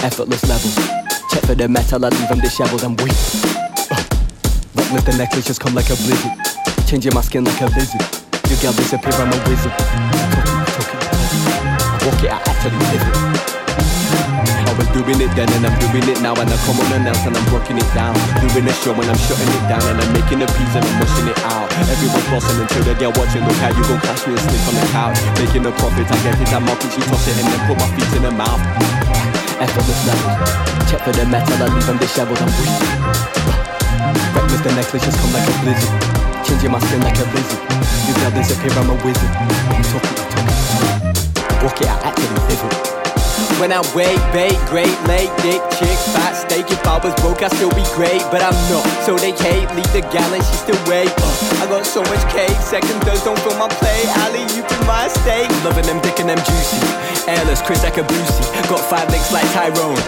Effortless levels. Check for the metal, I leave them disheveled and weak. Uh, Reckless, the necklace just come like a blizzard. Changing my skin like a lizard. You girl disappear, I'm a wizard. I walk it, I actually live it. I was doing it then and I'm doing it now and I come on else and I'm working it down. Doing a show and I'm shutting it down and I'm making a piece and I'm mushing it out. Everyone's bossing until they get watching. Look how you gon' catch me and sleep on the couch. Making a profit, I get it, I mock it, she toss it and then put my feet in her mouth. Effortless level. Check for the metal, I leave them disheveled and weak. Breakfast, the necklace just come like a blizzard. Changing my skin like a lizard. You girl disappear, I'm a wizard. You talk it, you talk it, you talk it. Walk it, actually live it. When I wait, bait, great, late, dick, chick, fat steak. If I was broke, I'd still be great, but I'm not. So they hate, leave the gal and she still wait. Uh, I got so much cake, second dose don't fill my plate. Ali, you in my estate. Loving them, dick and them juicy. Airless, Chris Boosie. Got five legs like Tyrone.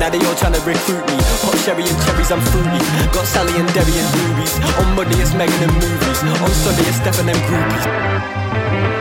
Now they all trying to recruit me. Hot sherry and cherries, I'm fruity. Got Sally and Debbie and Rubies. On money, it's Megan and movies. On Sunday, it's Steph and groupies.